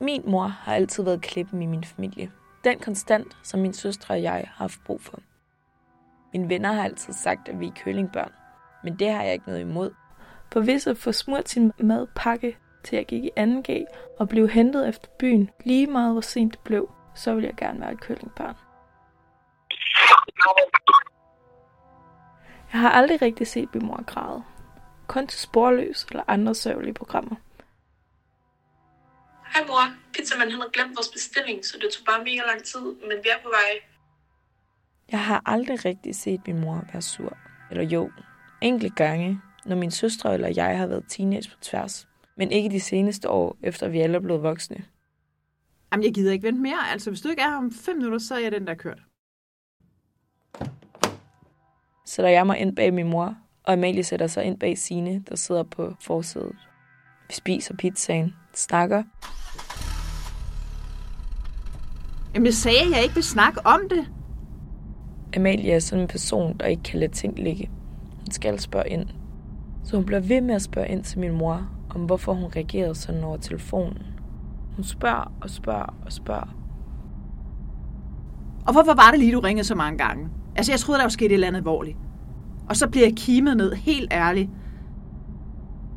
Min mor har altid været klippen i min familie. Den konstant, som min søstre og jeg har haft brug for. Mine venner har altid sagt, at vi er kølingbørn, men det har jeg ikke noget imod. På visse få smurt sin madpakke, til jeg gik i 2G og blev hentet efter byen, lige meget hvor sent det blev, så ville jeg gerne være et køllingbarn. Jeg har aldrig rigtig set min mor græde. Kun til sporløs eller andre sørgelige programmer. Pizzamanden han har glemt vores bestilling, så det tog bare mega lang tid, men vi er på vej. Jeg har aldrig rigtig set min mor være sur. Eller jo, enkelte gange, når min søstre eller jeg har været teenage på tværs. Men ikke de seneste år, efter vi alle er blevet voksne. Jamen, jeg gider ikke vente mere. Altså, hvis du ikke er her om fem minutter, så er jeg den, der er kørt. Sætter jeg mig ind bag min mor, og Amalie sætter sig ind bag Sine, der sidder på forsædet. Vi spiser pizzaen, snakker. Jamen, jeg sagde, at jeg ikke vil snakke om det. Amalie er sådan en person, der ikke kan lade ting ligge. Hun skal spørge ind. Så hun bliver ved med at spørge ind til min mor, om hvorfor hun reagerede sådan over telefonen. Hun spørger og spørger og spørger. Og hvorfor var det lige, du ringede så mange gange? Altså, jeg troede, der var sket et eller andet alvorligt. Og så bliver jeg kimet ned, helt ærligt.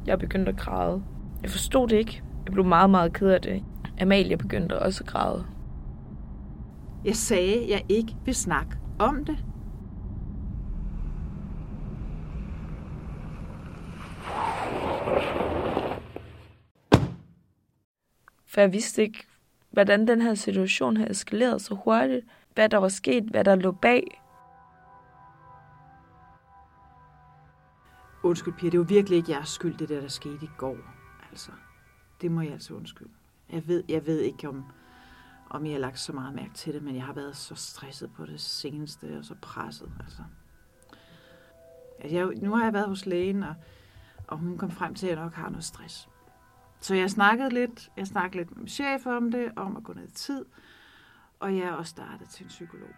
Jeg begyndte at græde. Jeg forstod det ikke. Jeg blev meget, meget ked af det. Amalie begyndte også at græde. Jeg sagde, jeg ikke vil snakke om det. For jeg vidste ikke, hvordan den her situation havde eskaleret så hurtigt. Hvad der var sket, hvad der lå bag. Undskyld, Pia, det var virkelig ikke jeres skyld, det der, der skete i går. Altså, det må jeg altså undskylde. Jeg ved, jeg ved ikke, om, om jeg har lagt så meget mærke til det, men jeg har været så stresset på det seneste, og så presset, altså. At jeg, nu har jeg været hos lægen, og, og hun kom frem til, at jeg nok har noget stress. Så jeg snakkede lidt, jeg snakkede lidt med min chef om det, om at gå ned i tid, og jeg er også startet til en psykolog.